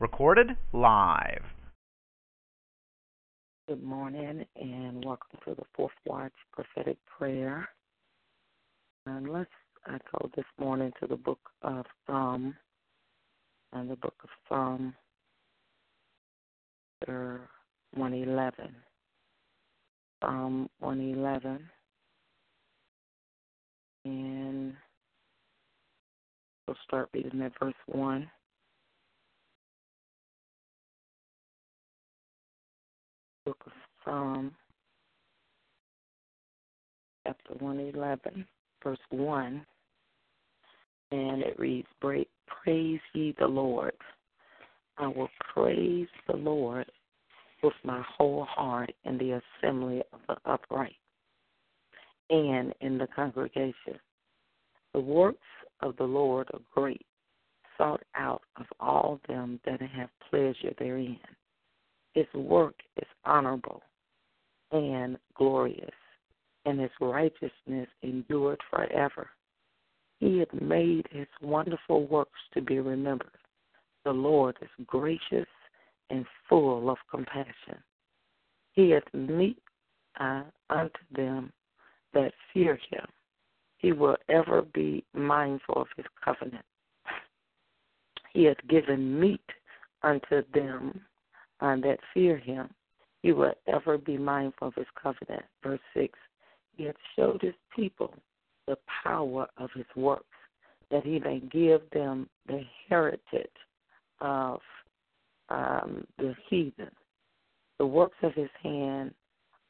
Recorded live. Good morning and welcome to the Fourth Watch Prophetic Prayer. And let's I go this morning to the book of Psalm and the book of Psalm 111. Psalm 111. And we'll start reading at verse 1. Book of Psalm, chapter 111 verse 1, and it reads, Praise ye the Lord. I will praise the Lord with my whole heart in the assembly of the upright and in the congregation. The works of the Lord are great, sought out of all them that have pleasure therein. His work is honorable and glorious and his righteousness endured forever. He had made his wonderful works to be remembered. The Lord is gracious and full of compassion. He hath meat uh, unto them that fear him. He will ever be mindful of his covenant. He hath given meat unto them that fear him. He will ever be mindful of his covenant. Verse 6 he hath showed his people the power of his works, that he may give them the heritage of um, the heathen. The works of his hand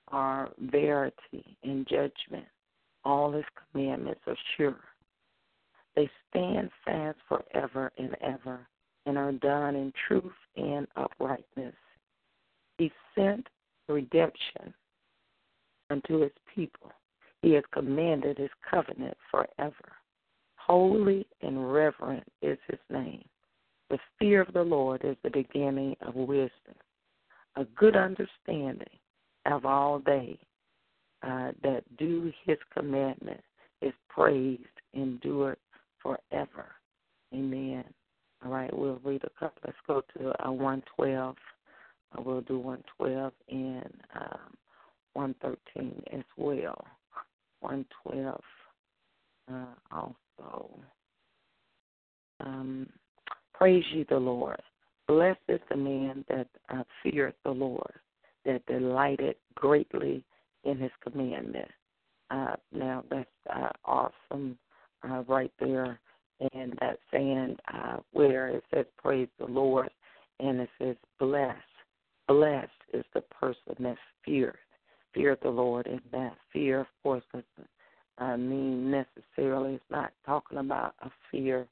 are verity and judgment. All his commandments are sure. They stand fast forever and ever and are done in truth and uprightness. He sent redemption unto his people. He has commanded his covenant forever. Holy and reverent is his name. The fear of the Lord is the beginning of wisdom. A good understanding of all they uh, that do his commandment is praised, endured forever. Amen. All right, we'll read a couple. Let's go to uh, 112. Uh, we'll do 112 and um, 113 as well. 112 uh, also. Um, praise ye the Lord. Blessed is the man that uh, feareth the Lord, that delighted greatly in his commandment. Uh, now, that's uh, awesome uh, right there. And that saying uh, where it says, Praise the Lord, and it says, Blessed. Blessed is the person that fears fear the Lord, and that fear, of course, doesn't uh, mean necessarily. It's not talking about a fear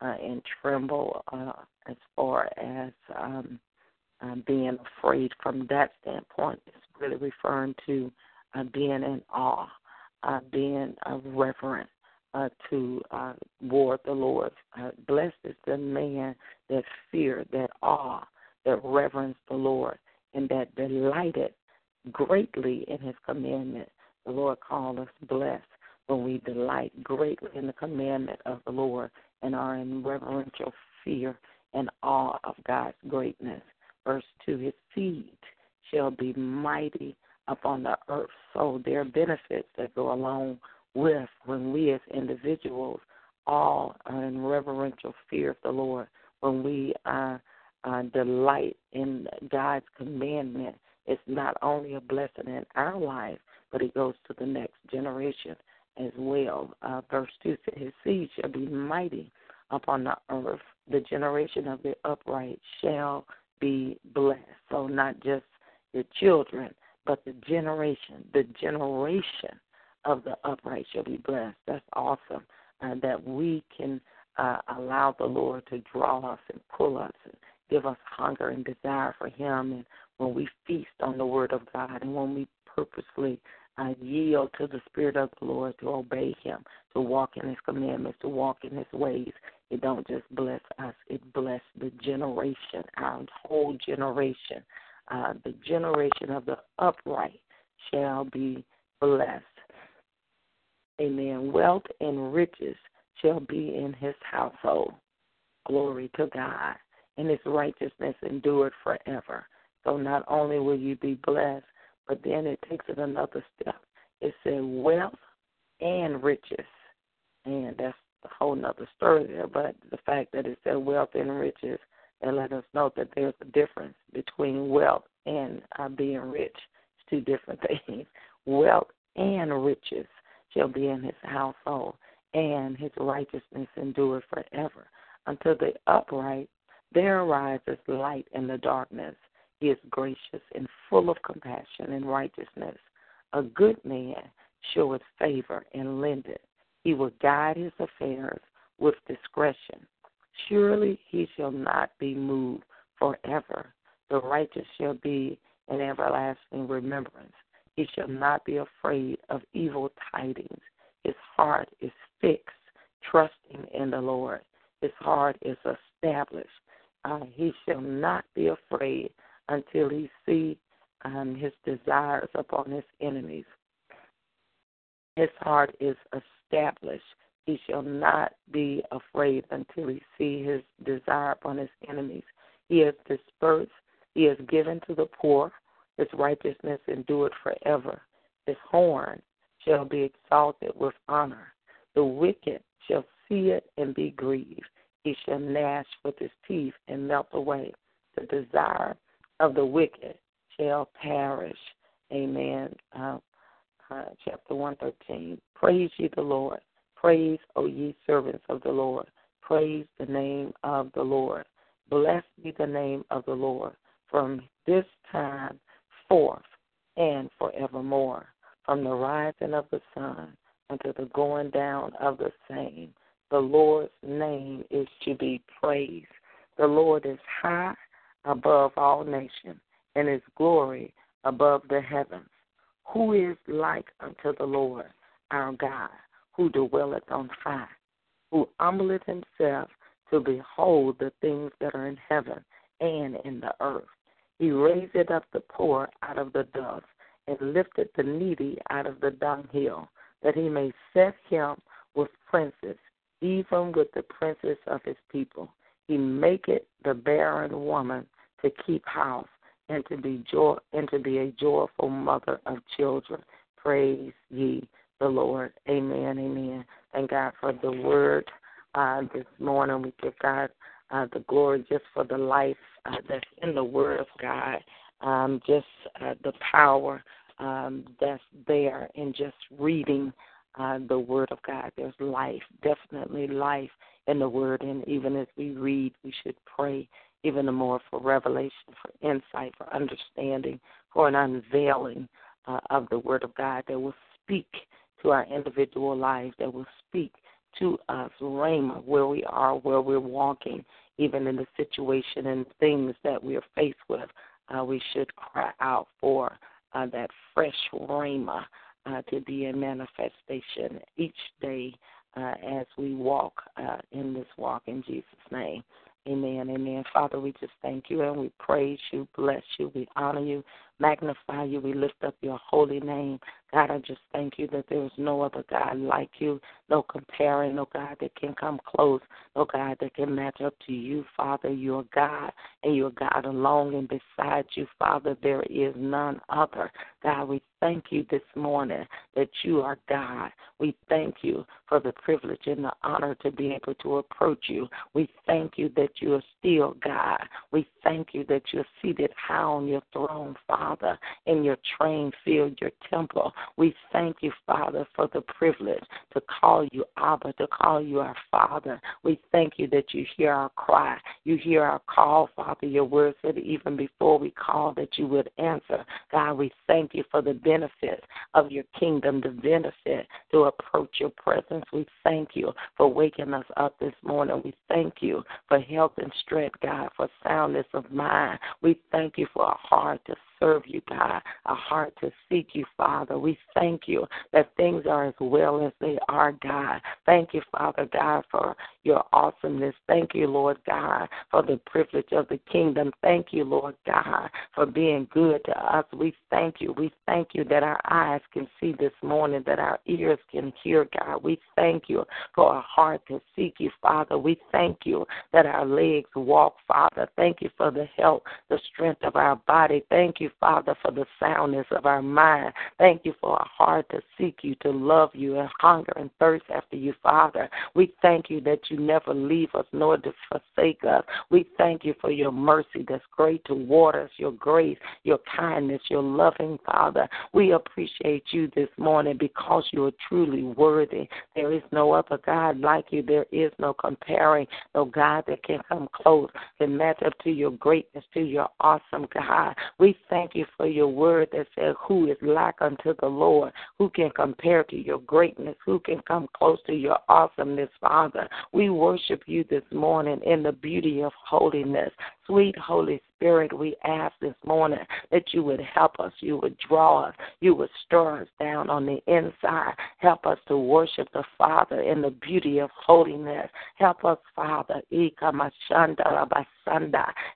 uh, and tremble uh, as far as um, uh, being afraid from that standpoint. It's really referring to uh, being in awe, uh, being uh, reverent uh, to uh, ward the Lord. Uh, blessed is the man that fear, that awe, that reverence the Lord, and that delighted greatly in his commandment. The Lord called us blessed when we delight greatly in the commandment of the Lord and are in reverential fear and awe of God's greatness. Verse 2 His seed shall be mighty upon the earth. So there are benefits that go along with when we as individuals all are in reverential fear of the Lord, when we uh, uh, delight in God's commandment it's not only a blessing in our life, but it goes to the next generation as well. Uh, verse 2 says, His seed shall be mighty upon the earth. The generation of the upright shall be blessed. So, not just the children, but the generation, the generation of the upright shall be blessed. That's awesome. uh, that we can uh, allow the Lord to draw us and pull us and give us hunger and desire for Him. And when we feast on the Word of God and when we purposely uh, yield to the Spirit of the Lord to obey Him, to walk in His commandments, to walk in His ways, it don't just bless us, it bless the generation, our whole generation. Uh, the generation of the upright shall be blessed. Amen. Wealth and riches shall be in his household. Glory to God. And his righteousness endured forever. So not only will you be blessed, but then it takes it another step. It said wealth and riches. And that's a whole nother story there. But the fact that it said wealth and riches, and let us know that there's a difference between wealth and uh, being rich. It's two different things. Wealth and riches shall be in his household and his righteousness endure forever. Until the upright there arises light in the darkness. He is gracious and full of compassion and righteousness. A good man showeth favor and lendeth. He will guide his affairs with discretion. Surely he shall not be moved forever. The righteous shall be an everlasting remembrance. He shall not be afraid of evil tidings. His heart is fixed, trusting in the Lord. His heart is established. Uh, he shall not be afraid until he see um, his desires upon his enemies. His heart is established. He shall not be afraid until he see his desire upon his enemies. He has dispersed. He has given to the poor. His righteousness endured forever. His horn shall be exalted with honor. The wicked shall see it and be grieved. He shall gnash with his teeth and melt away. The desire of the wicked shall perish. Amen. Uh, uh, chapter 113. Praise ye the Lord. Praise, O ye servants of the Lord. Praise the name of the Lord. Blessed be the name of the Lord from this time forth and forevermore. From the rising of the sun unto the going down of the same. The Lord's name is to be praised. The Lord is high above all nations, and his glory above the heavens. Who is like unto the Lord our God, who dwelleth on high, who humbleth himself to behold the things that are in heaven and in the earth? He raiseth up the poor out of the dust, and lifted the needy out of the dunghill that he may set him with princes, even with the princes of his people. He maketh the barren woman to keep house and to be joy and to be a joyful mother of children. Praise ye the Lord. Amen. Amen. Thank God for the word uh, this morning. We give God uh, the glory just for the life uh, that's in the Word of God, um, just uh, the power um, that's there in just reading uh, the Word of God. There's life, definitely life in the Word. And even as we read, we should pray even more for revelation, for insight, for understanding, for an unveiling uh, of the Word of God that will speak to our individual lives, that will speak to us, Rhema, where we are, where we're walking, even in the situation and things that we're faced with. Uh, we should cry out for uh, that fresh rhema uh, to be in manifestation each day uh, as we walk uh, in this walk in Jesus' name. Amen. Amen. Father, we just thank you and we praise you, bless you, we honor you, magnify you, we lift up your holy name. God, I just thank you that there is no other God like you, no comparing, no God that can come close, no God that can match up to you, Father. You're God and you're God alone, and beside you, Father, there is none other. God, we thank you this morning that you are God. We thank you for the privilege and the honor to be able to approach you. We thank you that you are still God. We thank you that you're seated high on your throne, Father. Father, and your train filled your temple. We thank you, Father, for the privilege to call you Abba, to call you our Father. We thank you that you hear our cry. You hear our call, Father. Your word said even before we call that you would answer. God, we thank you for the benefit of your kingdom, the benefit to approach your presence. We thank you for waking us up this morning. We thank you for health and strength, God, for soundness of mind. We thank you for a heart to serve you, God, a heart to seek you, Father. We thank you that things are as well as they are, God. Thank you, Father God, for your awesomeness. Thank you, Lord God, for the privilege of the kingdom. Thank you, Lord God, for being good to us. We thank you. We thank you that our eyes can see this morning, that our ears can hear, God. We thank you for a heart to seek you, Father. We thank you that our legs walk, Father. Thank you for the health, the strength of our body. Thank you, Father, for the soundness of our mind. Thank you for a heart to seek you, to love you, and hunger and thirst after you, Father. We thank you that you never leave us nor forsake us. We thank you for your mercy that's great toward us, your grace, your kindness, your loving, Father. We appreciate you this morning because you are truly worthy. There is no other God like you. There is no comparing, no God that can come close, can match up to your greatness, to your awesome God. We thank you for your word that says, Who is like unto the Lord? Who can compare to your greatness? Who can come close to your awesomeness, Father? We worship you this morning in the beauty of holiness. Sweet Holy Spirit, we ask this morning that you would help us, you would draw us, you would stir us down on the inside. Help us to worship the Father in the beauty of holiness. Help us, Father.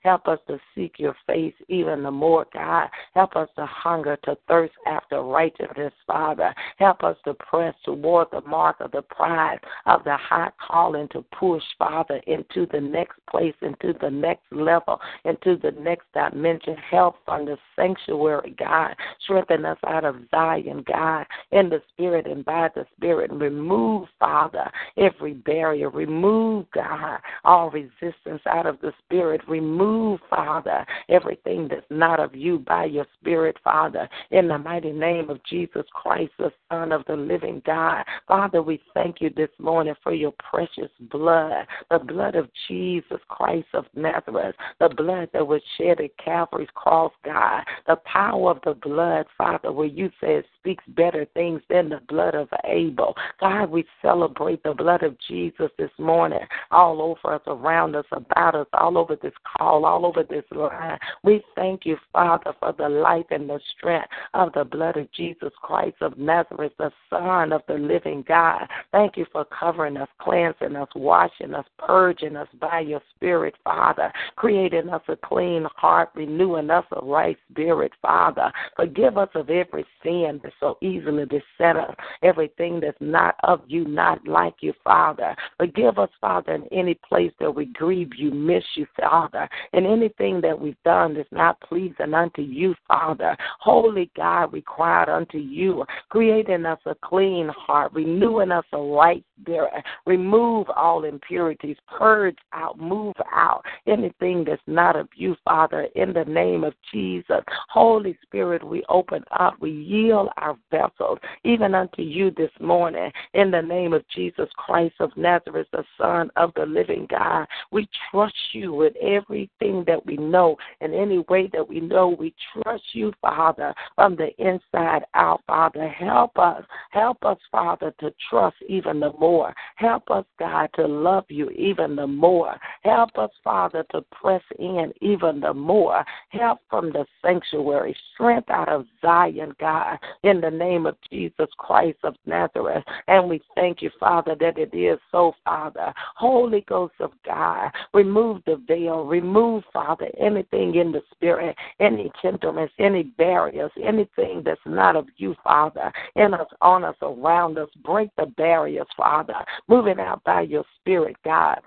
Help us to seek your face even the more, God. Help us to hunger, to thirst after righteousness, Father. Help us to press toward the mark of the prize of the high calling to push, Father, into the next place, into the next level, into the next dimension. Help from the sanctuary, God. Strengthen us out of Zion, God, in the Spirit and by the Spirit. Remove, Father, every barrier. Remove, God, all resistance out of the Spirit. Remove, Father, everything that's not of you by your Spirit, Father, in the mighty name of Jesus Christ, the Son of the living God. Father, we thank you this morning for your precious blood, the blood of Jesus Christ of Nazareth, the blood that was shed at Calvary's cross, God, the power of the blood, Father, where you said speaks better things than the blood of Abel. God, we celebrate the blood of Jesus this morning all over us, around us, about us, all over this call, all over this line. We thank you, Father, for the life and the strength of the blood of Jesus Christ of Nazareth, the Son of the living God. Thank you for covering us, cleansing us, washing us, purging us by your Spirit, Father, creating us a clean heart, renewing us a right spirit, Father. Forgive us of every sin that so easily beset us, everything that's not of you, not like you, Father. Forgive us, Father, in any place that we grieve you, miss you, Father, and anything that we've done that's not pleasing unto you, Father. Holy God, we cried unto you, creating us a clean heart, renewing us a right spirit. Remove all impurities, purge out, move out anything that's not of you, Father, in the name of Jesus. Holy Spirit, we open up, we yield our vessels, even unto you this morning, in the name of Jesus Christ of Nazareth, the Son of the living God. We trust you with everything that we know, in any way that we know. We trust you, Father, from the inside out, Father. Help us, help us, Father, to trust even the more. Help us, God, to love you even the more. Help us, Father, to press in even the more. Help from the sanctuary, strength out of Zion, God, in the name of Jesus Christ of Nazareth. And we thank you, Father, that it is so, Father. Holy Ghost of God, remove the veil, remove, Father, anything in the spirit, any gentleness, any barriers, anything that's not of you, Father, in us, on us, around us. Break the barriers, Father, moving out by your spirit, God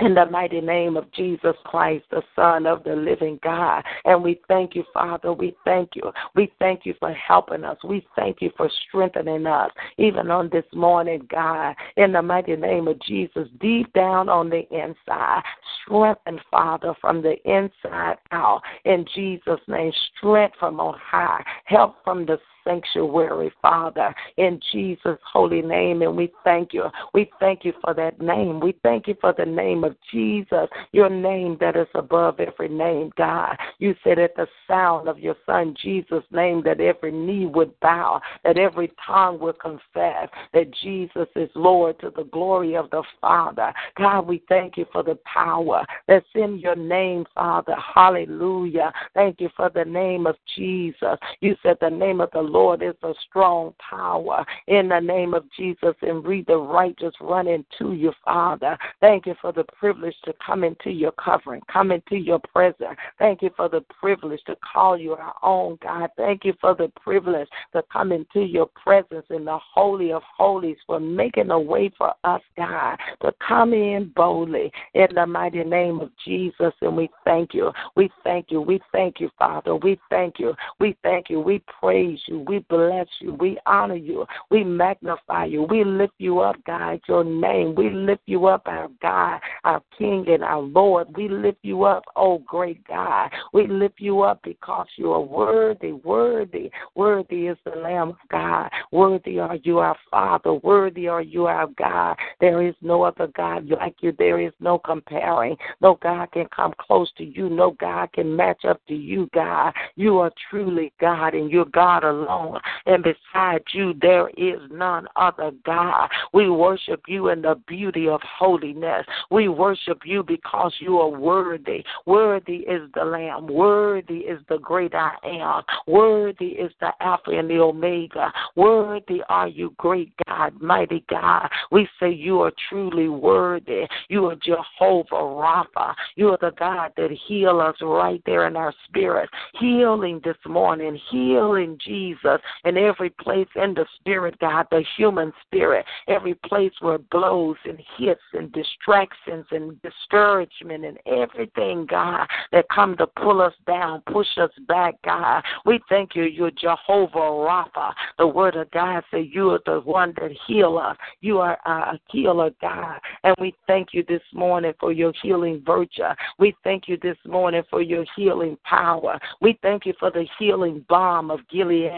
in the mighty name of Jesus Christ, the Son of the living God. And we thank you, Father. We thank you. We thank you for helping us. We thank you for strengthening us, even on this morning, God. In the mighty name of Jesus, deep down on the inside, strengthen, Father, from the inside out. In Jesus' name, strength from on high, help from the sanctuary, Father, in Jesus' holy name. And we thank you. We thank you for that name. We thank you for the name of Jesus, your name that is above every name, God. You said at the sound of your Son Jesus' name that every knee would bow, that every tongue would confess that Jesus is Lord to the glory of the Father. God, we thank you for the power that's in your name, Father. Hallelujah. Thank you for the name of Jesus. You said the name of the Lord is a strong power in the name of Jesus and read the righteous run into you, Father. Thank you for the privilege to come into your covering, come into your presence. Thank you for the privilege to call you our own, God. Thank you for the privilege to come into your presence in the Holy of Holies for making a way for us, God, to come in boldly in the mighty name of Jesus. And we thank you. We thank you. We thank you, Father. We thank you. We thank you. We praise you. We bless you. We honor you. We magnify you. We lift you up, God, your name. We lift you up, our God, our King and our Lord. We lift you up, oh great God. We lift you up because you are worthy, worthy, worthy is the Lamb of God. Worthy are you, our Father. Worthy are you, our God. There is no other God like you. There is no comparing. No God can come close to you. No God can match up to you, God. You are truly God and you're God alone. And beside you, there is none other God. We worship you in the beauty of holiness. We worship you because you are worthy. Worthy is the Lamb. Worthy is the great I am. Worthy is the Alpha and the Omega. Worthy are you, great God, mighty God. We say you are truly worthy. You are Jehovah Rapha. You are the God that heal us right there in our spirit. Healing this morning. Healing Jesus in every place in the spirit, God, the human spirit. Every place where blows and hits and distractions and discouragement and everything, God, that come to pull us down, push us back, God. We thank you. You're Jehovah Rapha. The word of God says you are the one that heal us. You are a healer, God. And we thank you this morning for your healing virtue. We thank you this morning for your healing power. We thank you for the healing balm of Gilead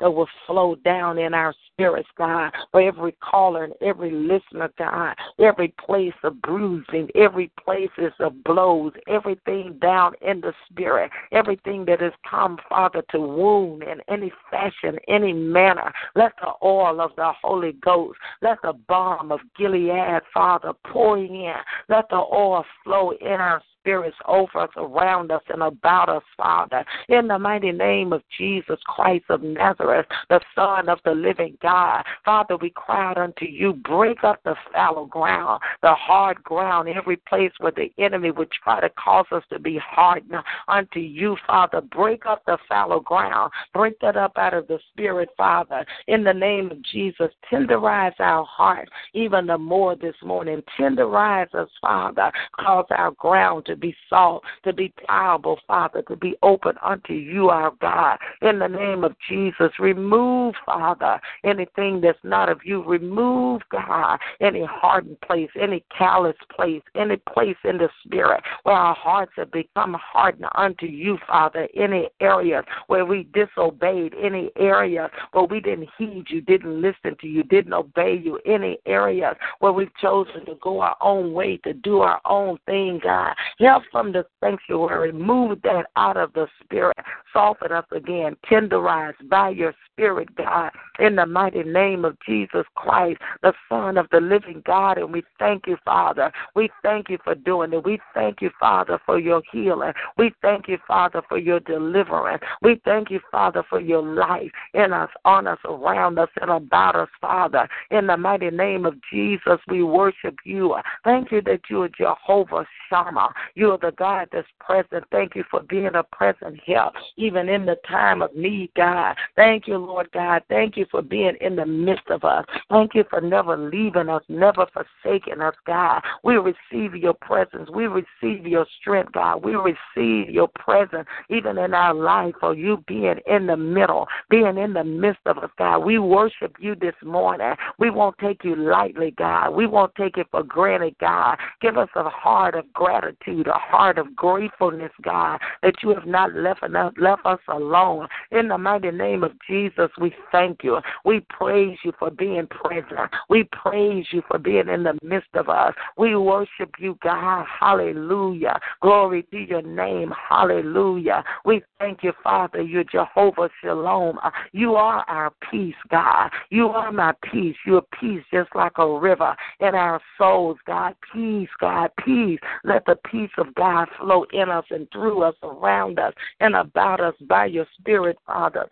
that will flow down in our spirits, God, for every caller and every listener, God, every place of bruising, every places of blows, everything down in the spirit, everything that has come, Father, to wound in any fashion, any manner. Let the oil of the Holy Ghost, let the balm of Gilead, Father, pour in. Let the oil flow in our spirits over us, around us, and about us, Father. In the mighty name of Jesus Christ of Nazareth, the Son of the living God. Father, we cry out unto you, break up the fallow ground, the hard ground, every place where the enemy would try to cause us to be hardened unto you, Father. Break up the fallow ground. Break that up out of the spirit, Father. In the name of Jesus, tenderize our heart even the more this morning. Tenderize us, Father. Cause our ground to be soft, to be pliable, Father, to be open unto you, our God. In the name of Jesus, remove, Father, anything that's not of you. Remove, God, any hardened place, any callous place, any place in the spirit where our hearts have become hardened unto you, Father. Any areas where we disobeyed, any areas where we didn't heed you, didn't listen to you, didn't obey you, any areas where we've chosen to go our own way, to do our own thing, God. Help from the sanctuary. Move that out of the spirit. Soften us again. Tenderize by your spirit, God, in the mighty name of Jesus Christ, the Son of the living God. And we thank you, Father. We thank you for doing it. We thank you, Father, for your healing. We thank you, Father, for your deliverance. We thank you, Father, for your life in us, on us, around us, and about us, Father. In the mighty name of Jesus, we worship you. Thank you that you are Jehovah Shammah. You are the God that's present. Thank you for being a present help, even in the time of need, God. Thank you, Lord God. Thank you for being in the midst of us. Thank you for never leaving us, never forsaking us, God. We receive your presence. We receive your strength, God. We receive your presence, even in our life, for you being in the middle, being in the midst of us, God. We worship you this morning. We won't take you lightly, God. We won't take it for granted, God. Give us a heart of gratitude, a heart of gratefulness, God, that you have not left us, left us alone. In the mighty name of Jesus, we thank you. We praise you for being present. We praise you for being in the midst of us. We worship you, God. Hallelujah. Glory to your name. Hallelujah. We thank you, Father. You're Jehovah Shalom. You are our peace, God. You are my peace. You're peace just like a river in our souls, God. Peace, God. Peace. Let the peace of God flow in us and through us, around us, and about us by your Spirit, Father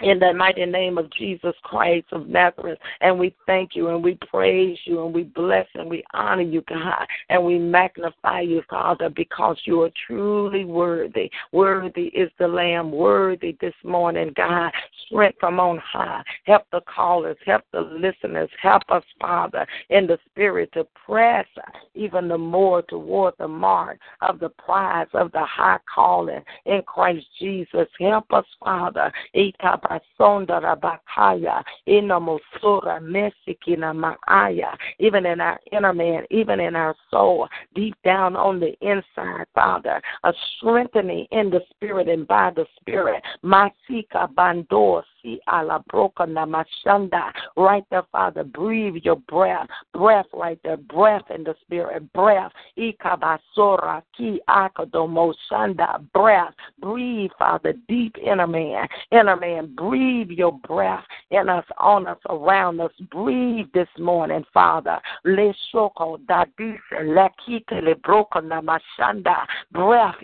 in the mighty name of Jesus Christ of Nazareth. And we thank you and we praise you and we bless and we honor you, God, and we magnify you, Father, because you are truly worthy. Worthy is the Lamb, worthy this morning, God. Strength from on high. Help the callers, help the listeners, help us, Father, in the spirit to press even the more toward the mark of the prize of the high calling in Christ Jesus. Help us, Father basonda rabakaya inamosura mesikina maaya even in our inner man even in our soul deep down on the inside father a strengthening in the spirit and by the spirit masika namashanda. Right there, Father, breathe your breath, breath right there, breath in the spirit, breath. Breath. Breathe, Father, deep inner man, inner man, breathe your breath in us, on us, around us. Breathe this morning, Father. Breath.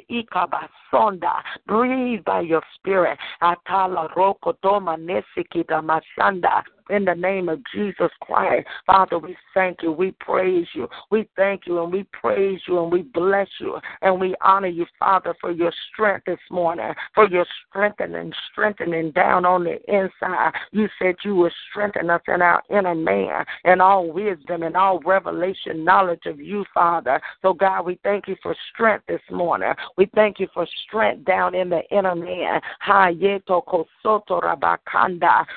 Breathe by your spirit. Atala roko doma manesikita mashanda in the name of Jesus Christ. Father, we thank you. We praise you. We thank you and we praise you and we bless you and we honor you, Father, for your strength this morning, for your strengthening, strengthening down on the inside. You said you would strengthen us in our inner man and all wisdom and all revelation knowledge of you, Father. So, God, we thank you for strength this morning. We thank you for strength down in the inner man.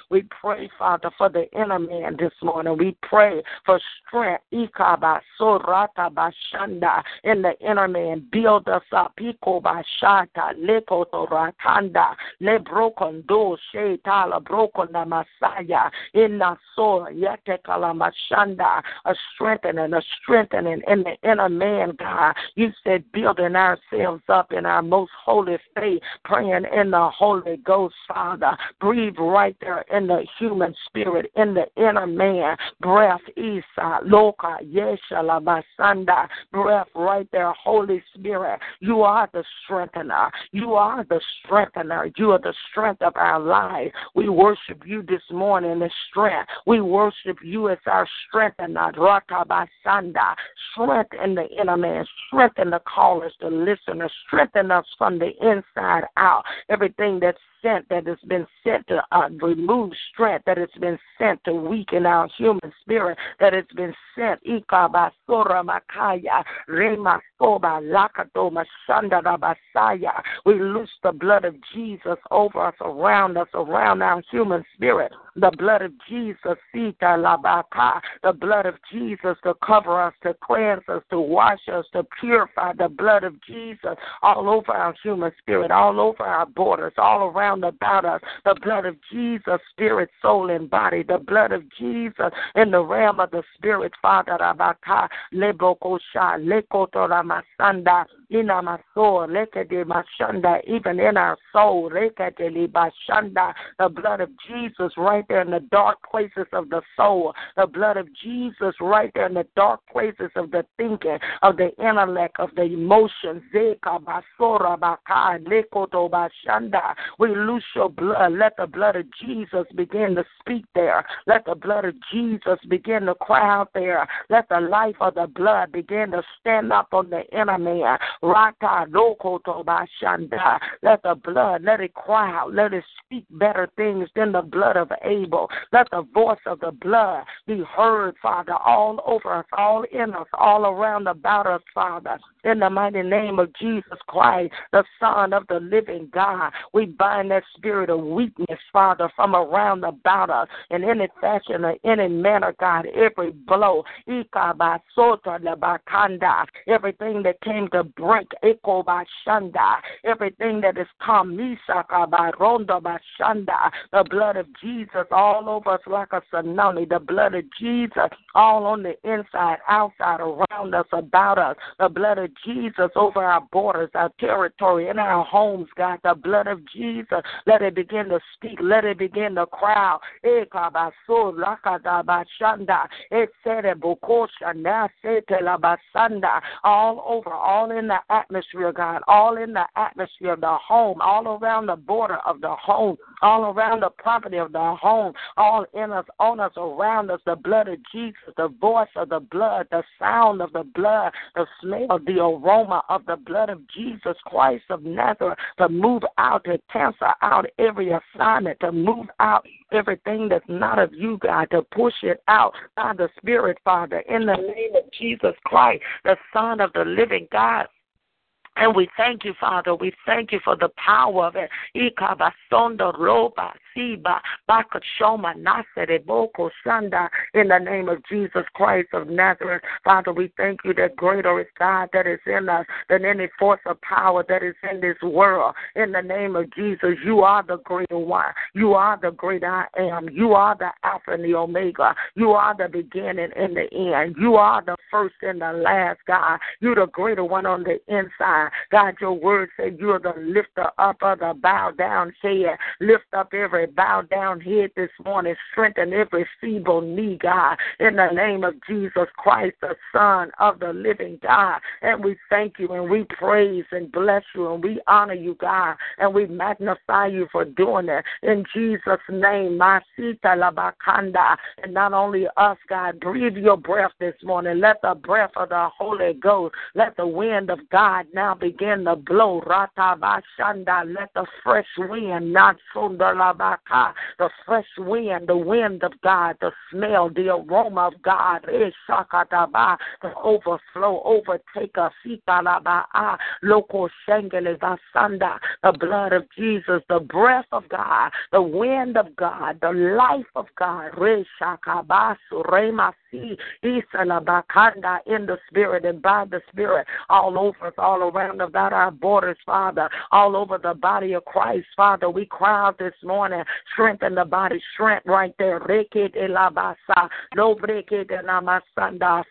We pray, Father, for the inner man this morning. We pray for strength. Ikaba sorata bashanda in the inner man, build us up. Ikobashata, lekotoratanda, lebrokondo, shetala, brokona masaya, inaso, yetekalamashanda, a strengthening, a strengthening in the inner man, God. You said building ourselves up in our most holy faith, praying in the Holy Ghost, Father. Breathe right there in the human spirit spirit in the inner man. Breath, Isa, Loka, Yesha, Labasanda. Breath right there, Holy Spirit. You are the strengthener. You are the strengthener. You are the strength of our life. We worship you this morning in strength. We worship you as our strengthener. Rakabasanda. Strength in the inner man. Strengthen the callers, the listeners. Strengthen us from the inside out. Everything that's sent, that has been sent to uh, remove strength, that has been sent to weaken our human spirit, that has been sent. We loose the blood of Jesus over us, around us, around our human spirit. The blood of Jesus, the blood of Jesus to cover us, to cleanse us, to wash us, to purify. The blood of Jesus all over our human spirit, all over our borders, all around about us. The blood of Jesus, spirit, soul, and body. The blood of Jesus in the realm of the spirit, Father Rabaka, Lekotoramasanda, Ina maso, lekete mashanda, even in our soul, the blood of Jesus right there in the dark places of the soul, the blood of Jesus right there in the dark places of the thinking, of the intellect, of the emotions. We loose your blood. Let the blood of Jesus begin to speak there. Let the blood of Jesus begin to cry out there. Let the life of the blood begin to stand up on the man. Rata Bashanda. Let the blood, let it cry out, let it speak better things than the blood of Abel. Let the voice of the blood be heard, Father, all over us, all in us, all around about us, Father. In the mighty name of Jesus Christ, the Son of the living God, we bind that spirit of weakness, Father, from around about us in any fashion or any manner, God, every blow, everything that came to break, everything that is come, the blood of Jesus all over us like a tsunami, the blood of Jesus all on the inside, outside, around us, about us, the blood of Jesus over our borders, our territory, in our homes, God. The blood of Jesus, let it begin to speak, let it begin to cry. All over, all in the atmosphere, God, all in the atmosphere of the home, all around the border of the home, all around the property of the home, all in us, on us, around us, the blood of Jesus, the voice of the blood, the sound of the blood, the smell of the aroma of the blood of Jesus Christ of Nazareth to move out, to cancel out every assignment, to move out everything that's not of you, God, to push it out by the Spirit, Father, in the name of Jesus Christ, the Son of the living God. And we thank you, Father. We thank you for the power of it. Siba, Bakashoma, Boko, Shanda, in the name of Jesus Christ of Nazareth. Father, we thank you that greater is God that is in us than any force of power that is in this world. In the name of Jesus, you are the greater one. You are the great I am. You are the Alpha and the Omega. You are the beginning and the end. You are the first and the last, God. You're the greater one on the inside. God, your word said you're the lifter up of the bow down head. Lift up every every bow down head this morning. Strengthen every feeble knee, God, in the name of Jesus Christ, the Son of the living God. And we thank you and we praise and bless you and we honor you, God, and we magnify you for doing it. In Jesus' name, Masita Labakanda. And not only us, God, breathe your breath this morning. Let the breath of the Holy Ghost, let the wind of God now begin to blow. Rata Bashanda, let the fresh wind, not Sundalaba the fresh wind, the wind of God, the smell, the aroma of God, the overflow, overtake us, local basanda, the blood of Jesus, the breath of God, the wind of God, the life of God, in the spirit and by the spirit, all over us, all around about our borders, Father, all over the body of Christ, Father. We cry out this morning strengthen the body, strength right there. No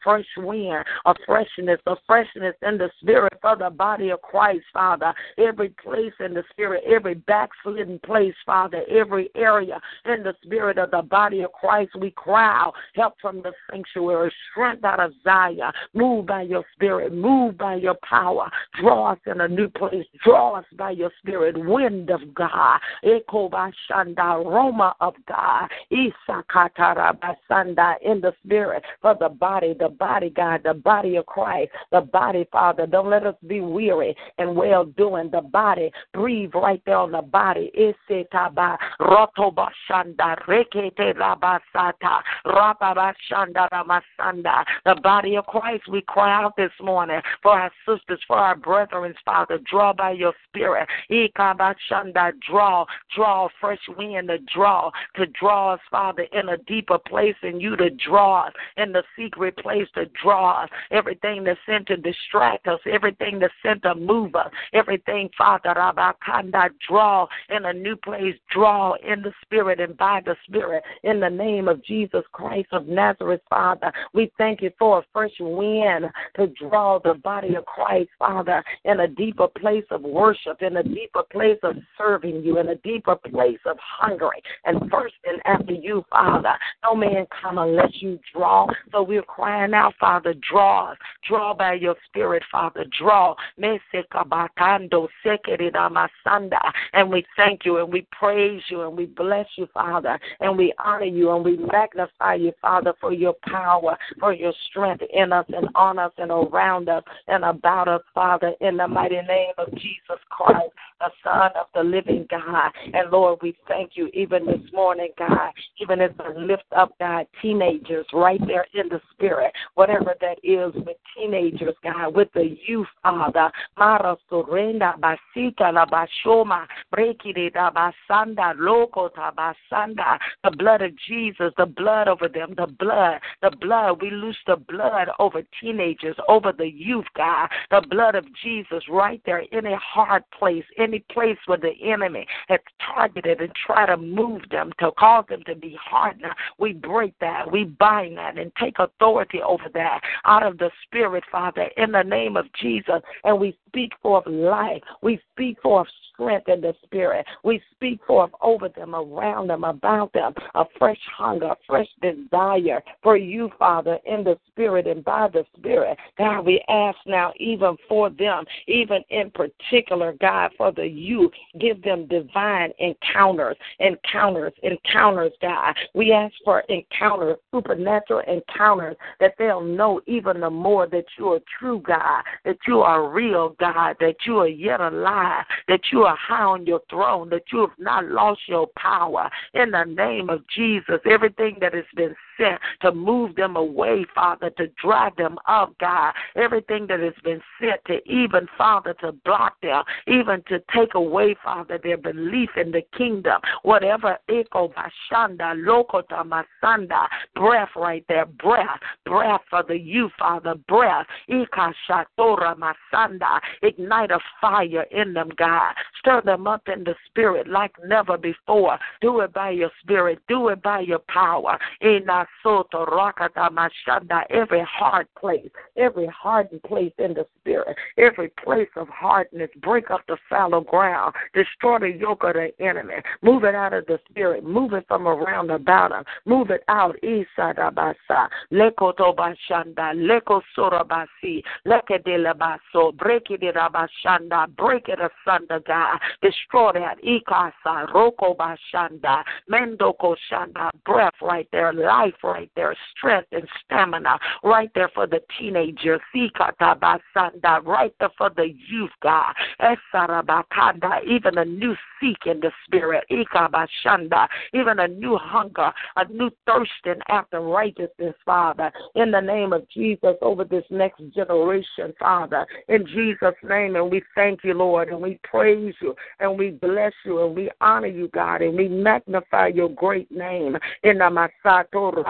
fresh wind, a freshness, a freshness in the spirit for the body of Christ, Father. Every place in the spirit, every backslidden place, Father, every area in the spirit of the body of Christ, we cry out, help from the sanctuary, strength out of Zion. Move by your spirit, move by your power. Draw us in a new place, draw us by your spirit, wind of God. Echo the aroma of God, Isakatarabasanda, in the spirit for the body, the body, God, the body of Christ, the body, Father. Don't let us be weary and well doing. The body, breathe right there on the body. Isetaba, Rotobashanda, Rekete Rabasata, Rapabashanda Ramasanda. The body of Christ, we cry out this morning for our sisters, for our brethren, Father. Draw by your spirit. Draw, draw fresh wind to draw, to draw us, Father, in a deeper place in you, to draw us in the secret place, to draw us. Everything that's sent to distract us, everything that's sent to move us, everything, Father, Rabakanda, draw in a new place, draw in the Spirit and by the Spirit. In the name of Jesus Christ of Nazareth, Father. We thank you for a fresh wind to draw the body of Christ, Father, in a deeper place of worship, in a deeper place of serving you, in a deeper place of hungering and thirsting after you, Father. No man come unless you draw. So we're crying out, Father, draw us. Draw by your spirit, Father. Draw. And we thank you and we praise you and we bless you, Father, and we honor you and we magnify you, Father, for your power, for your strength in us and on us and around us and about us, Father, in the mighty name of Jesus Christ, the Son of the living God. And Lord, we thank you even this morning, God, even as I lift up, God, teenagers right there in the spirit, whatever that is with teenagers, God, with the youth, Father. Mara surrenda basita la bashoma, brekide da basanda, loko tabasanda, the blood of Jesus, the blood over them, the blood, the blood. We loose the blood over teenagers, over the youth, God, the blood of Jesus right there in a hard place, any place where the enemy has targeted and try to move them to cause them to be hardened. We break that, we bind that, and take authority over that out of the Spirit, Father, in the name of Jesus. And we speak forth life. We speak forth strength in the Spirit. We speak forth over them, around them, about them, a fresh hunger, a fresh desire for you, Father, in the Spirit and by the Spirit. God, we ask now, even for them, even in particular, God, for the youth, give them divine encounters, encounters, encounters, God. We ask for encounters, supernatural encounters, that they'll know even the more that you are true, God, that you are real, God, that you are yet alive, that you are high on your throne, that you have not lost your power. In the name of Jesus, everything that has been sent to move them away, Father, to drive them up, God, everything that has been sent to even, Father, to block them, even to take away, Father, their belief in the kingdom, whatever, Eko Bashanda, Lokota Masanda, breath right there, breath, breath for the you, Father, breath, Ika Shatora Masanda, ignite a fire in them, God, stir them up in the spirit like never before. Do it by your spirit, do it by your power. Ina Soto Rakata Mashanda, every hard place, every hardened place in the spirit, every place of hardness, break up the fallow ground, destroy the yoke of the enemy, move it out of the spirit, move it from around about them, move it out. Isadabasa, Lekoto Bashanda, Leko Sorabasi, Lekedelabaso, break it Bashanda, break it asunder, God, destroy that. Ikasa, Roko Bashanda, Mendoko Shanda, breath right there, life right there, strength and stamina right there for the teenager. Right there for the youth, God. Even a new seek in the spirit. Even a new hunger, a new thirsting after righteousness, Father. In the name of Jesus, over this next generation, Father. In Jesus' name, and we thank you, Lord, and we praise you, and we bless you, and we honor you, God, and we magnify your great name. In the Masato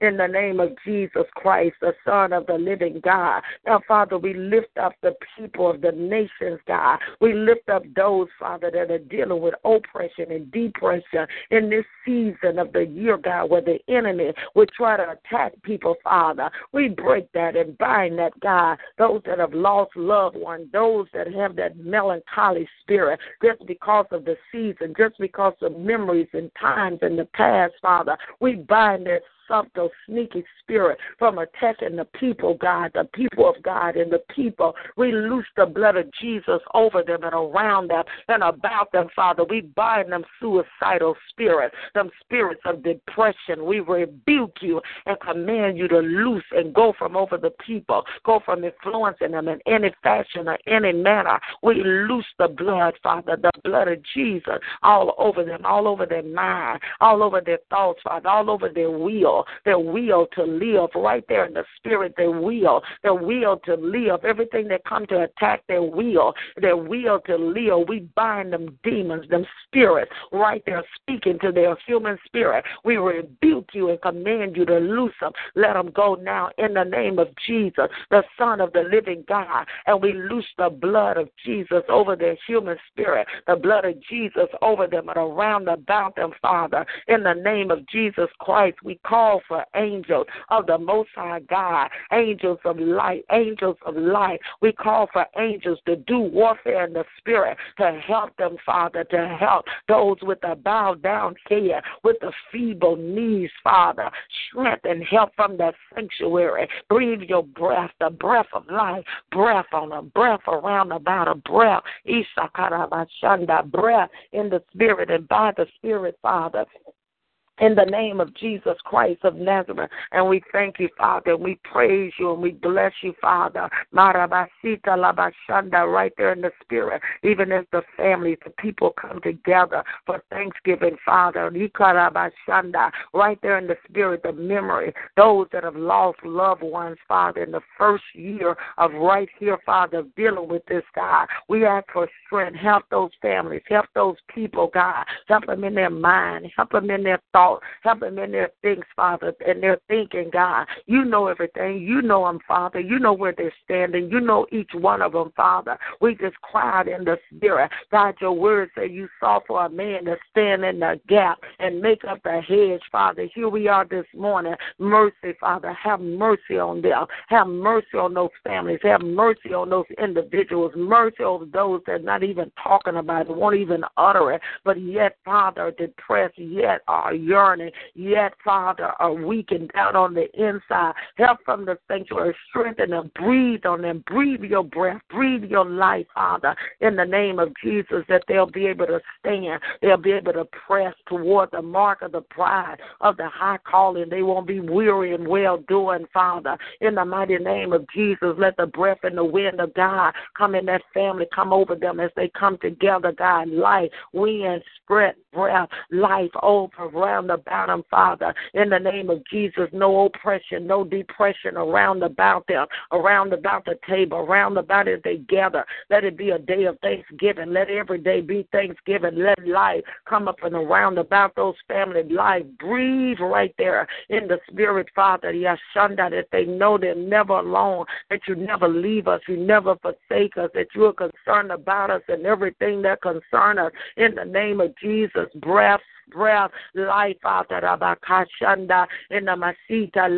in the name of Jesus Christ, the Son of the living God. Now, Father, we lift up the people of the nations, God. We lift up those, Father, that are dealing with oppression and depression in this season of the year, God, where the enemy would try to attack people, Father. We break that and bind that, God. Those that have lost loved ones, those that have that melancholy spirit, just because of the season, just because of memories and times in the past, Father. We bind that subtle, sneaky spirit from attacking the people, God, the people of God, and the people. We loose the blood of Jesus over them and around them and about them, Father. We bind them suicidal spirits, them spirits of depression. We rebuke you and command you to loose and go from over the people, go from influencing them in any fashion or any manner. We loose the blood, Father, the blood of Jesus all over them, all over their mind, all over their thoughts, Father, all over their will their will to live right there in the spirit, their will, their will to live, everything that come to attack their will, their will to live. We bind them demons, them spirits right there speaking to their human spirit. We rebuke you and command you to loose them. Let them go now in the name of Jesus, the Son of the living God. And we loose the blood of Jesus over their human spirit, the blood of Jesus over them and around about them, Father. In the name of Jesus Christ, we call call for angels of the Most High God, angels of light, angels of light. We call for angels to do warfare in the spirit to help them, Father, to help those with a bowed down head, with the feeble knees, Father. Strength and help from the sanctuary. Breathe your breath, the breath of life, breath on a breath around about a breath. Isakarabashanda, breath in the spirit and by the spirit, Father in the name of Jesus Christ of Nazareth. And we thank you, Father, we praise you and we bless you, Father. Marabasita labashanda, right there in the spirit, even as the families, the people come together for Thanksgiving, Father. Nikarabashanda, right there in the spirit, the memory, those that have lost loved ones, Father, in the first year of right here, Father, dealing with this, God. We ask for strength. Help those families, help those people, God. Help them in their mind, help them in their thoughts thought. Help them in their things, Father, and their thinking, God. You know everything. You know them, Father. You know where they're standing. You know each one of them, Father. We just cried in the spirit. God, your word say you saw for a man to stand in the gap and make up the hedge, Father. Here we are this morning. Mercy, Father. Have mercy on them. Have mercy on those families. Have mercy on those individuals. Mercy on those that not even talking about it, won't even utter it, but yet, Father, depressed, yet are yearning, yet, Father, are weakened down on the inside. Help from the sanctuary, strengthen them, breathe on them, breathe your breath, breathe your life, Father, in the name of Jesus, that they'll be able to stand, they'll be able to press toward the mark of the pride of the high calling. They won't be weary and well doing, Father, in the mighty name of Jesus. Let the breath and the wind of God come in that family, come over them as they come together, God. Life, wind, spread breath, life over around about them, Father. In the name of Jesus, no oppression, no depression around about them, around about the table, around about as they gather. Let it be a day of thanksgiving. Let every day be thanksgiving. Let life come up and around about those family life. Breathe right there in the spirit, Father. Yashanda, that they know they're never alone, that you never leave us, you never forsake us, that you are concerned about us and everything that concerns us. In the name of Jesus, breath breath, life, Father, Rabakashanda, in the Masita,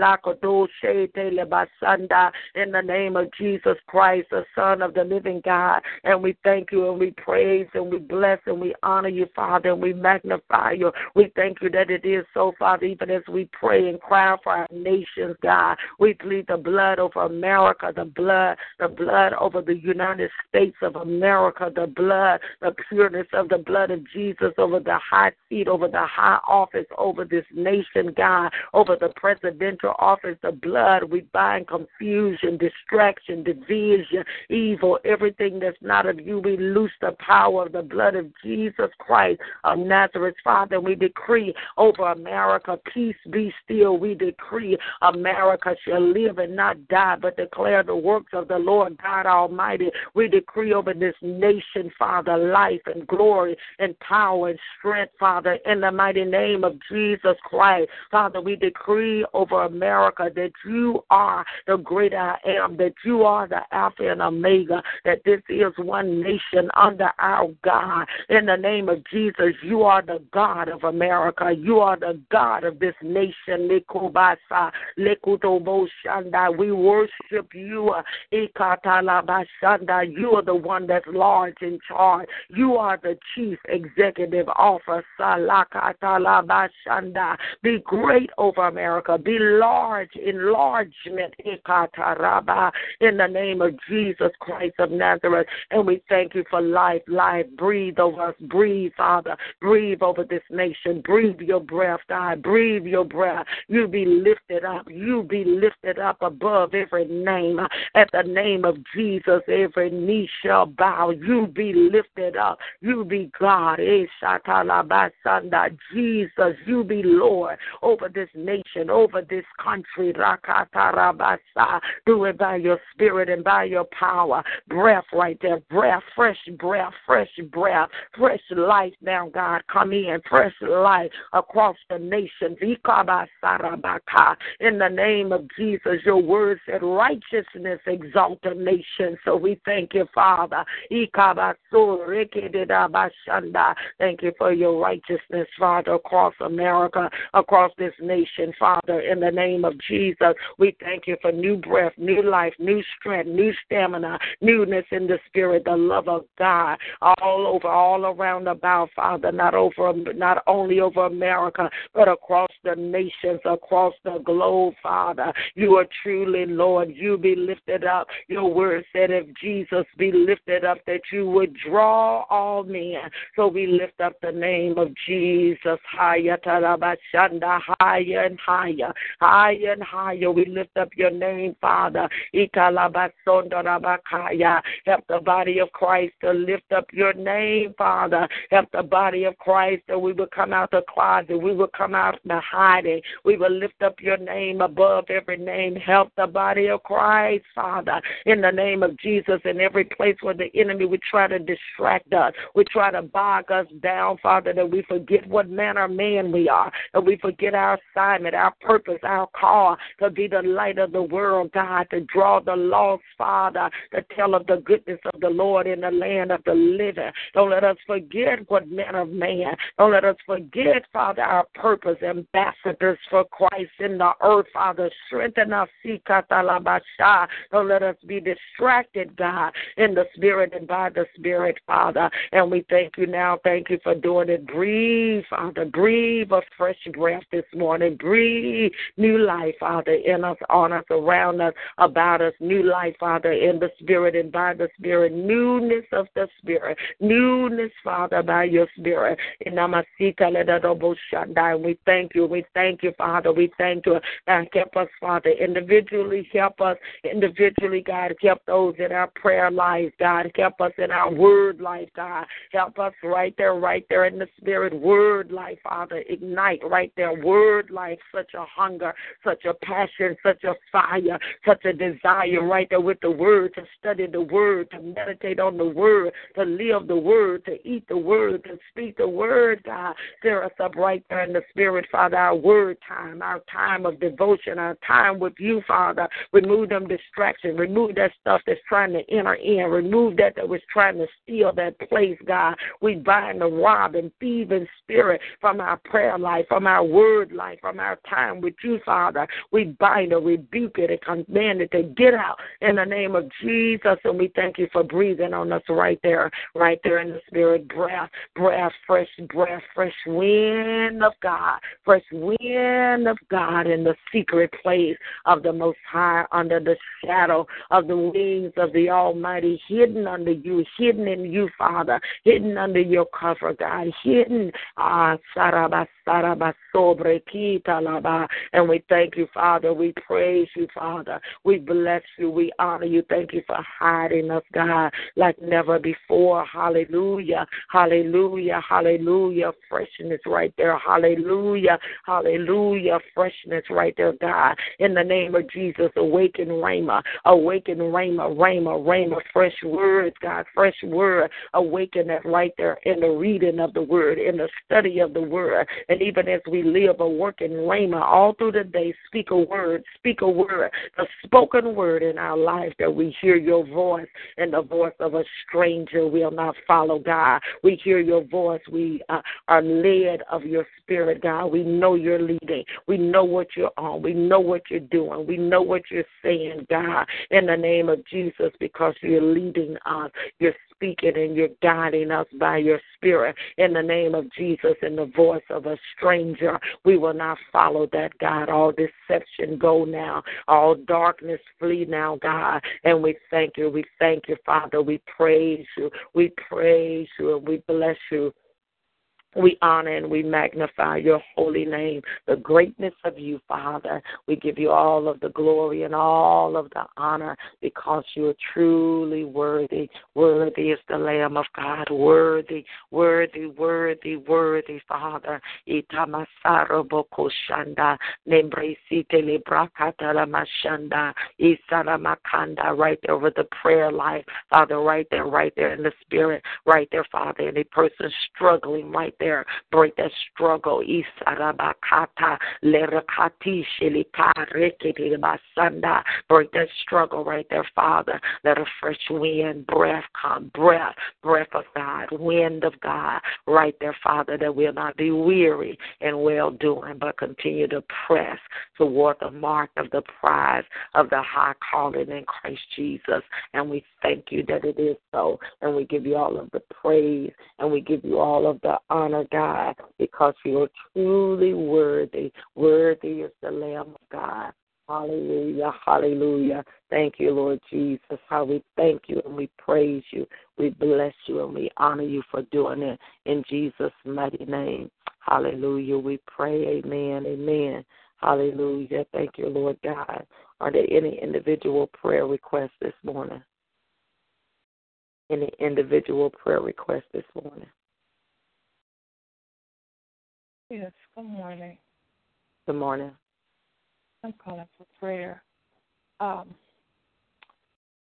in the name of Jesus Christ, the Son of the living God. And we thank you and we praise and we bless and we honor you, Father, and we magnify you. We thank you that it is so, Father, even as we pray and cry for our nations, God. We plead the blood over America, the blood, the blood over the United States of America, the blood, the pureness of the blood of Jesus over the high seat, over the high office, over this nation, God, over the presidential office, the blood. We bind confusion, distraction, division, evil, everything that's not of you. We loose the power of the blood of Jesus Christ of Nazareth, Father. We decree over America, peace be still. We decree America shall live and not die, but declare the works of the Lord God Almighty. We decree over this nation, Father, life and glory and power and strength, Father, in the mighty name of Jesus Christ. Father, we decree over America that you are the great I am, that you are the Alpha and Omega, that this is one nation under our God. In the name of Jesus, you are the God of America. You are the God of this nation. We worship you. You are the one that's large in charge. You are the chief executive officer. Be great over America. Be large, enlargement in the name of Jesus Christ of Nazareth. And we thank you for life, life. Breathe over us. Breathe, Father. Breathe over this nation. Breathe your breath, God. Breathe your breath. You be lifted up. You be lifted up above every name. At the name of Jesus, every knee shall bow. You be lifted up. You be God. Eh, Jesus, you be Lord over this nation, over this country. Do it by your spirit and by your power. Breath right there. Breath, fresh breath, fresh breath, fresh life now, God. Come in, fresh life across the nation. In the name of Jesus, your word said righteousness exalt a nation. So we thank you, Father. Thank you for your righteousness Father, across America, across this nation, Father, in the name of Jesus. We thank you for new breath, new life, new strength, new stamina, newness in the spirit, the love of God all over, all around about, Father, not over not only over America, but across the nations, across the globe, Father. You are truly, Lord, you be lifted up. Your word said if Jesus be lifted up, that you would draw all men. So we lift up the name of Jesus higher, tarabashanda, higher and higher, higher and higher. We lift up your name, Father. Help the body of Christ to lift up your name, Father. Help the body of Christ that we will come out the closet. We will come out the hiding. We will lift up your name above every name. Help the body of Christ, Father, in the name of Jesus. In every place where the enemy would try to distract us, we try to bog us down, Father, that we forget what manner of man we are, that we forget our assignment, our purpose, our call to be the light of the world, God, to draw the lost, Father, to tell of the goodness of the Lord in the land of the living. Don't let us forget what manner of man. Don't let us forget, Father, our purpose, ambassadors for Christ in the earth, Father. Strengthen us. Don't let us be distracted, God, in the spirit and by the spirit, Father. And we thank you now. Thank you for doing it. Breathe, Father. Breathe a fresh breath this morning. Breathe new life, Father, in us, on us, around us, about us. New life, Father, in the spirit and by the spirit. Newness of the spirit. Newness, Father, by your spirit. In we thank you. We thank you, Father. We thank you. And help us, Father, individually. Help us individually, God. Help those in our prayer life, God. Help us in our word life, God. Help us right there, right there in the spirit. Word life, Father. Ignite right there. Word life. Such a hunger, such a passion, such a fire, such a desire right there with the word, to study the word, to meditate on the word, to live the word, to eat the word, to speak the word, God. Stir us up right there in the spirit, Father. Our word time, our time of devotion, our time with you, Father. Remove them distractions. Remove that stuff that's trying to enter in. Remove that that was trying to steal that place, God. We bind the rob and thieving spirit from our prayer life, from our word life, from our time with you, Father. We bind it, rebuke it, and command it to get out in the name of Jesus. And we thank you for breathing on us right there, right there in the spirit. Breath, breath, fresh breath, fresh wind of God, fresh wind of God in the secret place of the Most High, under the shadow of the wings of the Almighty, hidden under you, hidden in you, Father, hidden under your cover, God, hidden. Ah, and we thank you, Father. We praise you, Father. We bless you. We honor you. Thank you for hiding us, God, like never before. Hallelujah. Hallelujah. Hallelujah. Freshness right there. Hallelujah. Hallelujah. Freshness right there, God. In the name of Jesus, awaken Rhema. Awaken Rhema. Rhema. Rhema. Fresh words, God. Fresh word. Awaken that right there in the reading of the word, in the study of the word. And even as we live a working Rhema all through the day, speak a word. Speak a word. The spoken word in our life that we hear your voice and the voice of a stranger will not follow, God. We hear your voice. We uh, are led of your spirit, God. We know you're leading. We know what you're on. We know what you're doing. We know what you're saying, God, in the name of Jesus, because you're leading us. You're speaking and you're guiding us by your spirit in the name of Jesus in the voice of a stranger. We will not follow that, God. All deception go now. All darkness flee now, God. And we thank you. We thank you, Father. We praise you. We praise you and we bless you. We honor and we magnify your holy name, the greatness of you, Father. We give you all of the glory and all of the honor because you are truly worthy. Worthy is the Lamb of God. Worthy, worthy, worthy, worthy, Father. Itamasaro bokoshanda, nembresite lebrakata lamashanda, isaramakanda, right there over the prayer life, Father, right there, right there in the spirit, right there, Father. Any person struggling right there there. Break that struggle. Isarabakata lerakati shilika basanda. Break that struggle right there, Father. Let a fresh wind, breath come, breath, breath of God, wind of God, right there, Father, that we'll not be weary in well doing, but continue to press toward the mark of the prize of the high calling in Christ Jesus. And we thank you that it is so. And we give you all of the praise and we give you all of the honor, God, because you're truly worthy. Worthy is the Lamb of God. Hallelujah, hallelujah. Thank you, Lord Jesus. How we thank you and we praise you. We bless you and we honor you for doing it in Jesus' mighty name. Hallelujah. We pray, amen, amen. Hallelujah. Thank you, Lord God. Are there any individual prayer requests this morning? Any individual prayer requests this morning? Yes, good morning. Good morning. I'm calling for prayer. Um,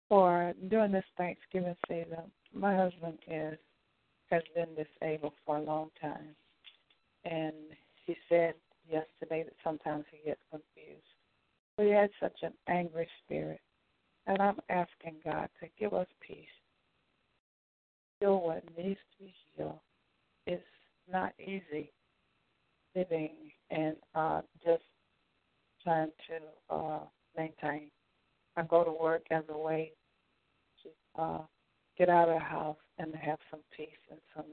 for during this Thanksgiving season, my husband is has been disabled for a long time, and he said yesterday that sometimes he gets confused. But he had such an angry spirit, and I'm asking God to give us peace. Heal what needs to be healed. It's not easy living and uh, just trying to uh, maintain. I go to work as a way to uh, get out of the house and to have some peace and some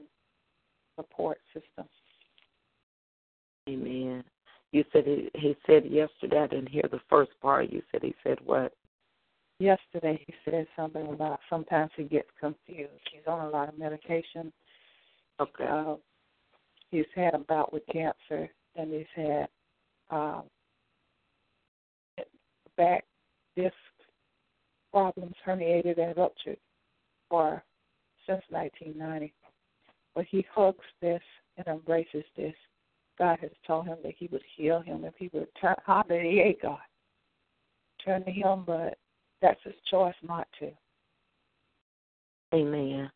support system. Amen. You said he, he said yesterday. I didn't hear the first part. You said he said what? Yesterday he said something about sometimes he gets confused. He's on a lot of medication. Okay. Uh, he's had a bout with cancer, and he's had um, back disc problems, herniated and ruptured, for since 1990. But he hugs this and embraces this. God has told him that He would heal him if he would turn. Hallelujah, God. Turn to Him, but that's his choice not to. Amen.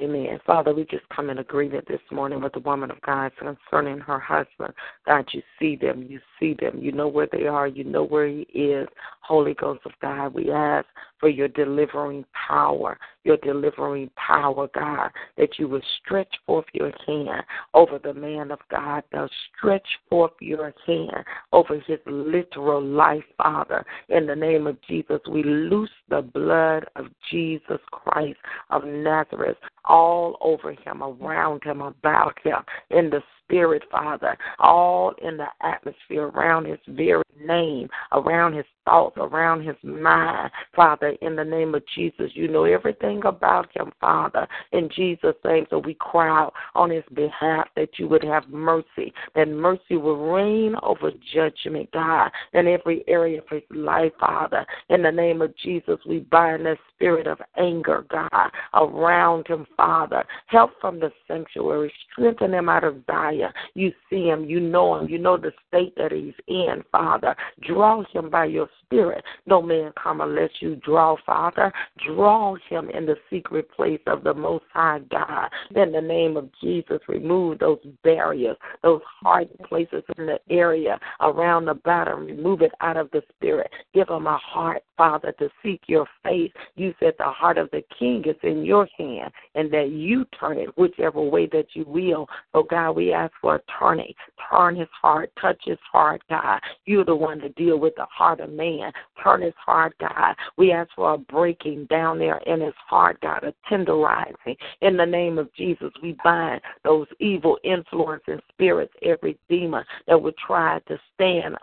Amen. Father, we just come in agreement this morning with the woman of God concerning her husband. God, you see them. You see them. You know where they are. You know where he is. Holy Ghost of God, we ask for your delivering power, your delivering power, God, that you will stretch forth your hand over the man of God. Now stretch forth your hand over his literal life, Father. In the name of Jesus, we loose the blood of Jesus Christ of Nazareth all over him, around him, about him, in the spirit, Father, all in the atmosphere around his very name, around his thoughts, around his mind, Father, in the name of Jesus. You know everything about him, Father, in Jesus' name. So we cry out on his behalf that you would have mercy, that mercy will reign over judgment, God, in every area of his life, Father. In the name of Jesus, we bind the spirit of anger, God, around him, Father. Help from the sanctuary. Strengthen him out of Zion. You see him. You know him. You know the state that he's in, Father. Draw him by your spirit. No man come unless you draw, Father. Draw him in the secret place of the Most High God. In the name of Jesus, remove those barriers, those hard places in the area around the bottom. Remove it out of the spirit. Give him a heart, Father, to seek your face. You said the heart of the king is in your hand and that you turn it whichever way that you will. So, God, we ask for a turning. Turn his heart, touch his heart, God. You're the one to deal with the heart of man. Turn his heart, God. We ask for a breaking down there in his heart, God, a tenderizing. In the name of Jesus, we bind those evil influencing spirits, every demon that would try to stand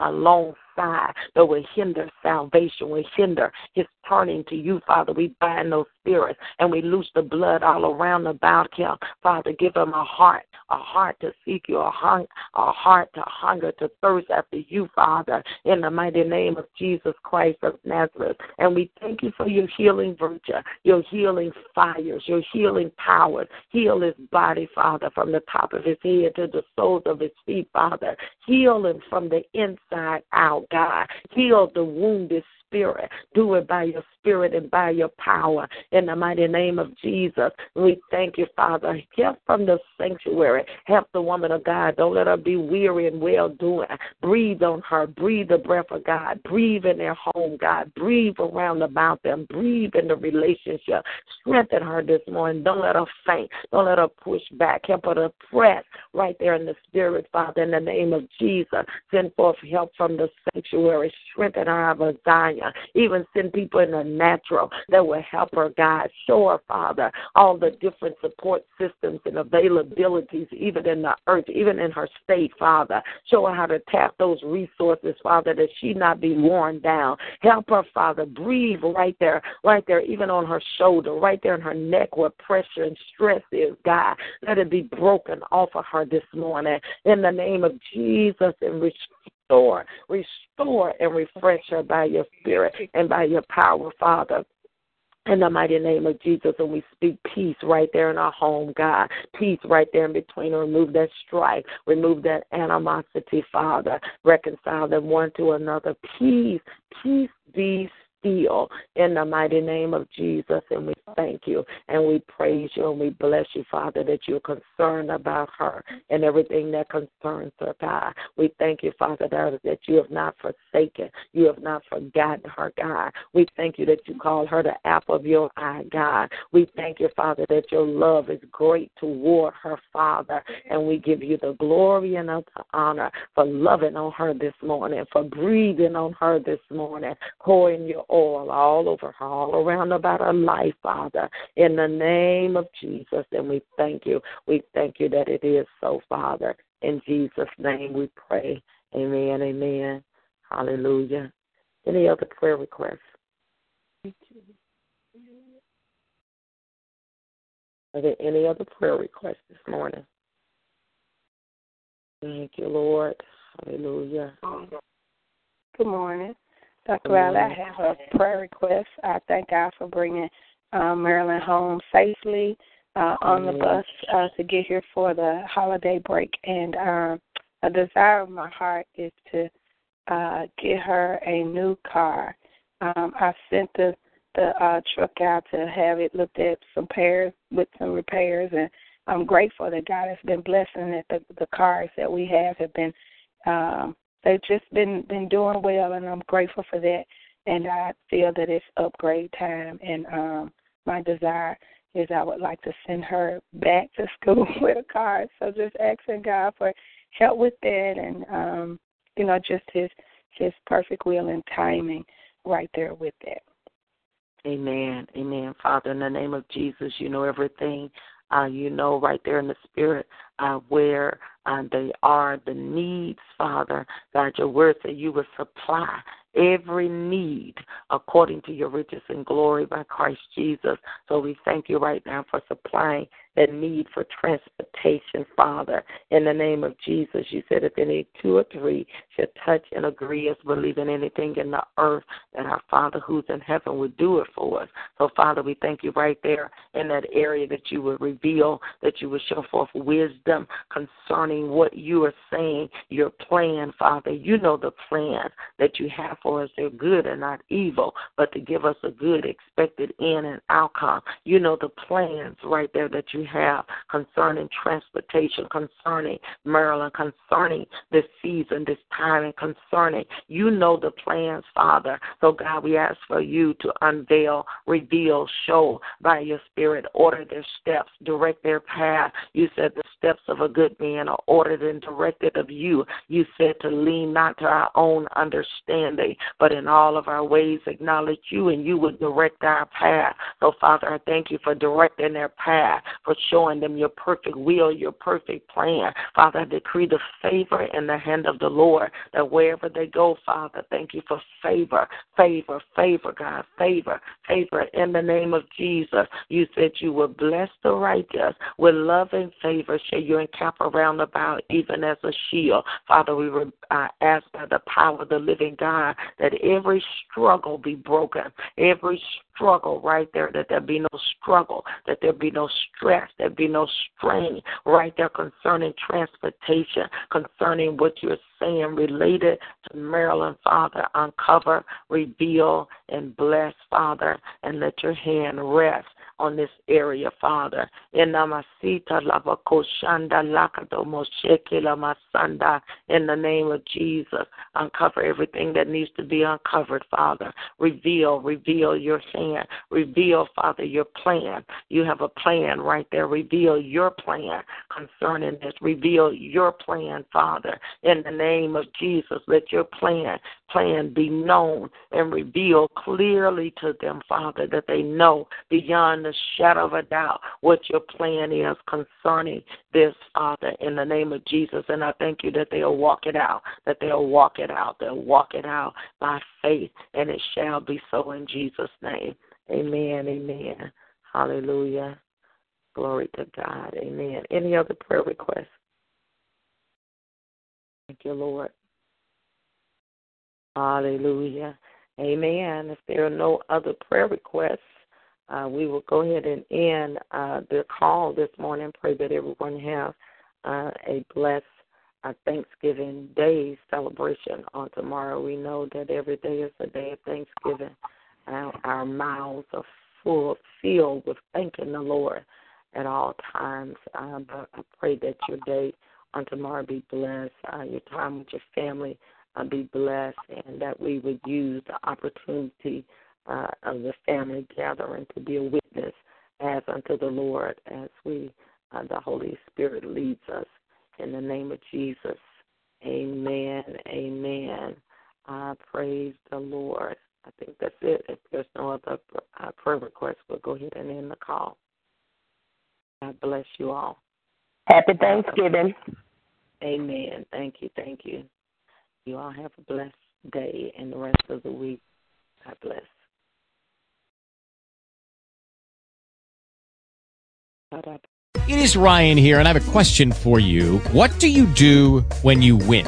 alongside that will hinder salvation, will hinder his turning to you, Father. We bind those spirits and we loose the blood all around about him. Father, give him a heart, a heart to seek you, a, hung, a heart to hunger, to thirst after you, Father, in the mighty name of Jesus Christ of Nazareth. And we thank you for your healing virtue, your healing fires, your healing powers. Heal his body, Father, from the top of his head to the soles of his feet, Father. Heal him from the inside out, God. Heal the wounded spirit. Do it by your spirit and by your power. In the mighty name of Jesus, we thank you, Father. Help from the sanctuary. Help the woman of God. Don't let her be weary and well doing. Breathe on her. Breathe the breath of God. Breathe in their home, God. Breathe around about them. Breathe in the relationship. Strengthen her this morning. Don't let her faint. Don't let her push back. Help her to press right there in the spirit, Father, in the name of Jesus. Send forth help from the sanctuary. Strengthen her of Zion. Even send people in the natural that will help her, God. Show her, Father, all the different support systems and availabilities, even in the earth, even in her state, Father. Show her how to tap those resources, Father, that she not be worn down. Help her, Father. Breathe right there, right there, even on her shoulder, right there in her neck where pressure and stress is, God. Let it be broken off of her this morning. In the name of Jesus and restore, restore and refresh her by your spirit and by your power, Father in the mighty name of Jesus, and we speak peace right there in our home, God. Peace right there in between. Remove that strife. Remove that animosity, Father. Reconcile them one to another. Peace. Peace be in the mighty name of Jesus. And we thank you and we praise you and we bless you, Father, that you're concerned about her and everything that concerns her, God. We thank you, Father, that you have not forsaken, you have not forgotten her, God. We thank you that you call her the apple of your eye, God. We thank you, Father, that your love is great toward her, Father, and we give you the glory and the honor for loving on her this morning, for breathing on her this morning, pouring your oil all over her, all around about her life, Father, in the name of Jesus. And we thank you. We thank you that it is so, Father. In Jesus' name we pray. Amen. Amen. Hallelujah. Any other prayer requests? Are there any other prayer requests this morning? Thank you, Lord. Hallelujah. Good morning. Dr. Riley, I have a prayer request. I thank God for bringing um, Marilyn home safely uh, on the bus uh, to get here for the holiday break. And um, a desire of my heart is to uh, get her a new car. Um, I sent the the uh, truck out to have it looked at some pairs with some repairs, and I'm grateful that God has been blessing that the the cars that we have have been um, they've just been been doing well, and I'm grateful for that. And I feel that it's upgrade time, and um, my desire is I would like to send her back to school with a card. So just asking God for help with that, and um, you know, just His His perfect will and timing right there with that. Amen. Amen. Father, in the name of Jesus, you know everything. Uh, you know right there in the spirit uh, where uh, they are, the needs, Father. God, your word said you will supply every need according to your riches and glory by Christ Jesus. So we thank you right now for supplying that need for transportation, Father. In the name of Jesus, you said if any two or three should touch and agree as believe in anything in the earth, that our Father who's in heaven would do it for us. So, Father, we thank you right there in that area that you would reveal, that you would show forth wisdom concerning what you are saying, your plan, Father. You know the plans that you have for us. They're good and not evil, but to give us a good expected end and outcome. You know the plans right there that you have concerning transportation, concerning Marilyn, concerning this season, this time, and concerning. You know the plans, Father. So, God, we ask for you to unveil, reveal, show by your Spirit, order their steps, direct their path. You said the steps of a good man are ordered and directed of you. You said to lean not to our own understanding, but in all of our ways acknowledge you, and you would direct our path. So, Father, I thank you for directing their path, for showing them your perfect will, your perfect plan. Father, I decree the favor in the hand of the Lord that wherever they go, Father, thank you for favor, favor, favor, God, favor, favor in the name of Jesus. You said you will bless the righteous with love and favor you encamp around about, even as a shield. Father, we uh, ask by the power of the living God that every struggle be broken, every struggle right there, that there be no struggle, that there be no stress, there be no strain right there concerning transportation, concerning what you're saying related to Marilyn, Father. Uncover, reveal, and bless, Father, and let your hand rest on this area, Father. In the name of Jesus, uncover everything that needs to be uncovered, Father. Reveal, reveal your hand. Reveal, Father, your plan. You have a plan right there. Reveal your plan concerning this. Reveal your plan, Father. In the name of Jesus, let your plan plan be known and revealed clearly to them, Father, that they know beyond the shadow of a doubt what your plan is concerning this, Father, in the name of Jesus. And I thank you that they'll walk it out, that they'll walk it out, they'll walk it out by faith, and it shall be so in Jesus' name. Amen, amen. Hallelujah. Glory to God. Amen. Any other prayer requests? Thank you, Lord. Hallelujah. Amen. If there are no other prayer requests, uh, we will go ahead and end uh, the call this morning. Pray that everyone have uh, a blessed uh, Thanksgiving Day celebration on tomorrow. We know that every day is a day of Thanksgiving. Our, mouths are full, filled with thanking the Lord at all times. Uh, but I pray that your day on tomorrow be blessed. Uh, your time with your family uh, be blessed, and that we would use the opportunity uh, of the family gathering to be a witness as unto the Lord as we, uh, the Holy Spirit leads us. In the name of Jesus, amen, amen. Uh, praise the Lord. I think that's it. If there's no other uh, prayer requests, we'll go ahead and end the call. God bless you all. Happy Thanksgiving. Amen. Thank you. Thank you. You all have a blessed day and the rest of the week. God bless. It is Ryan here, and I have a question for you. What do you do when you win?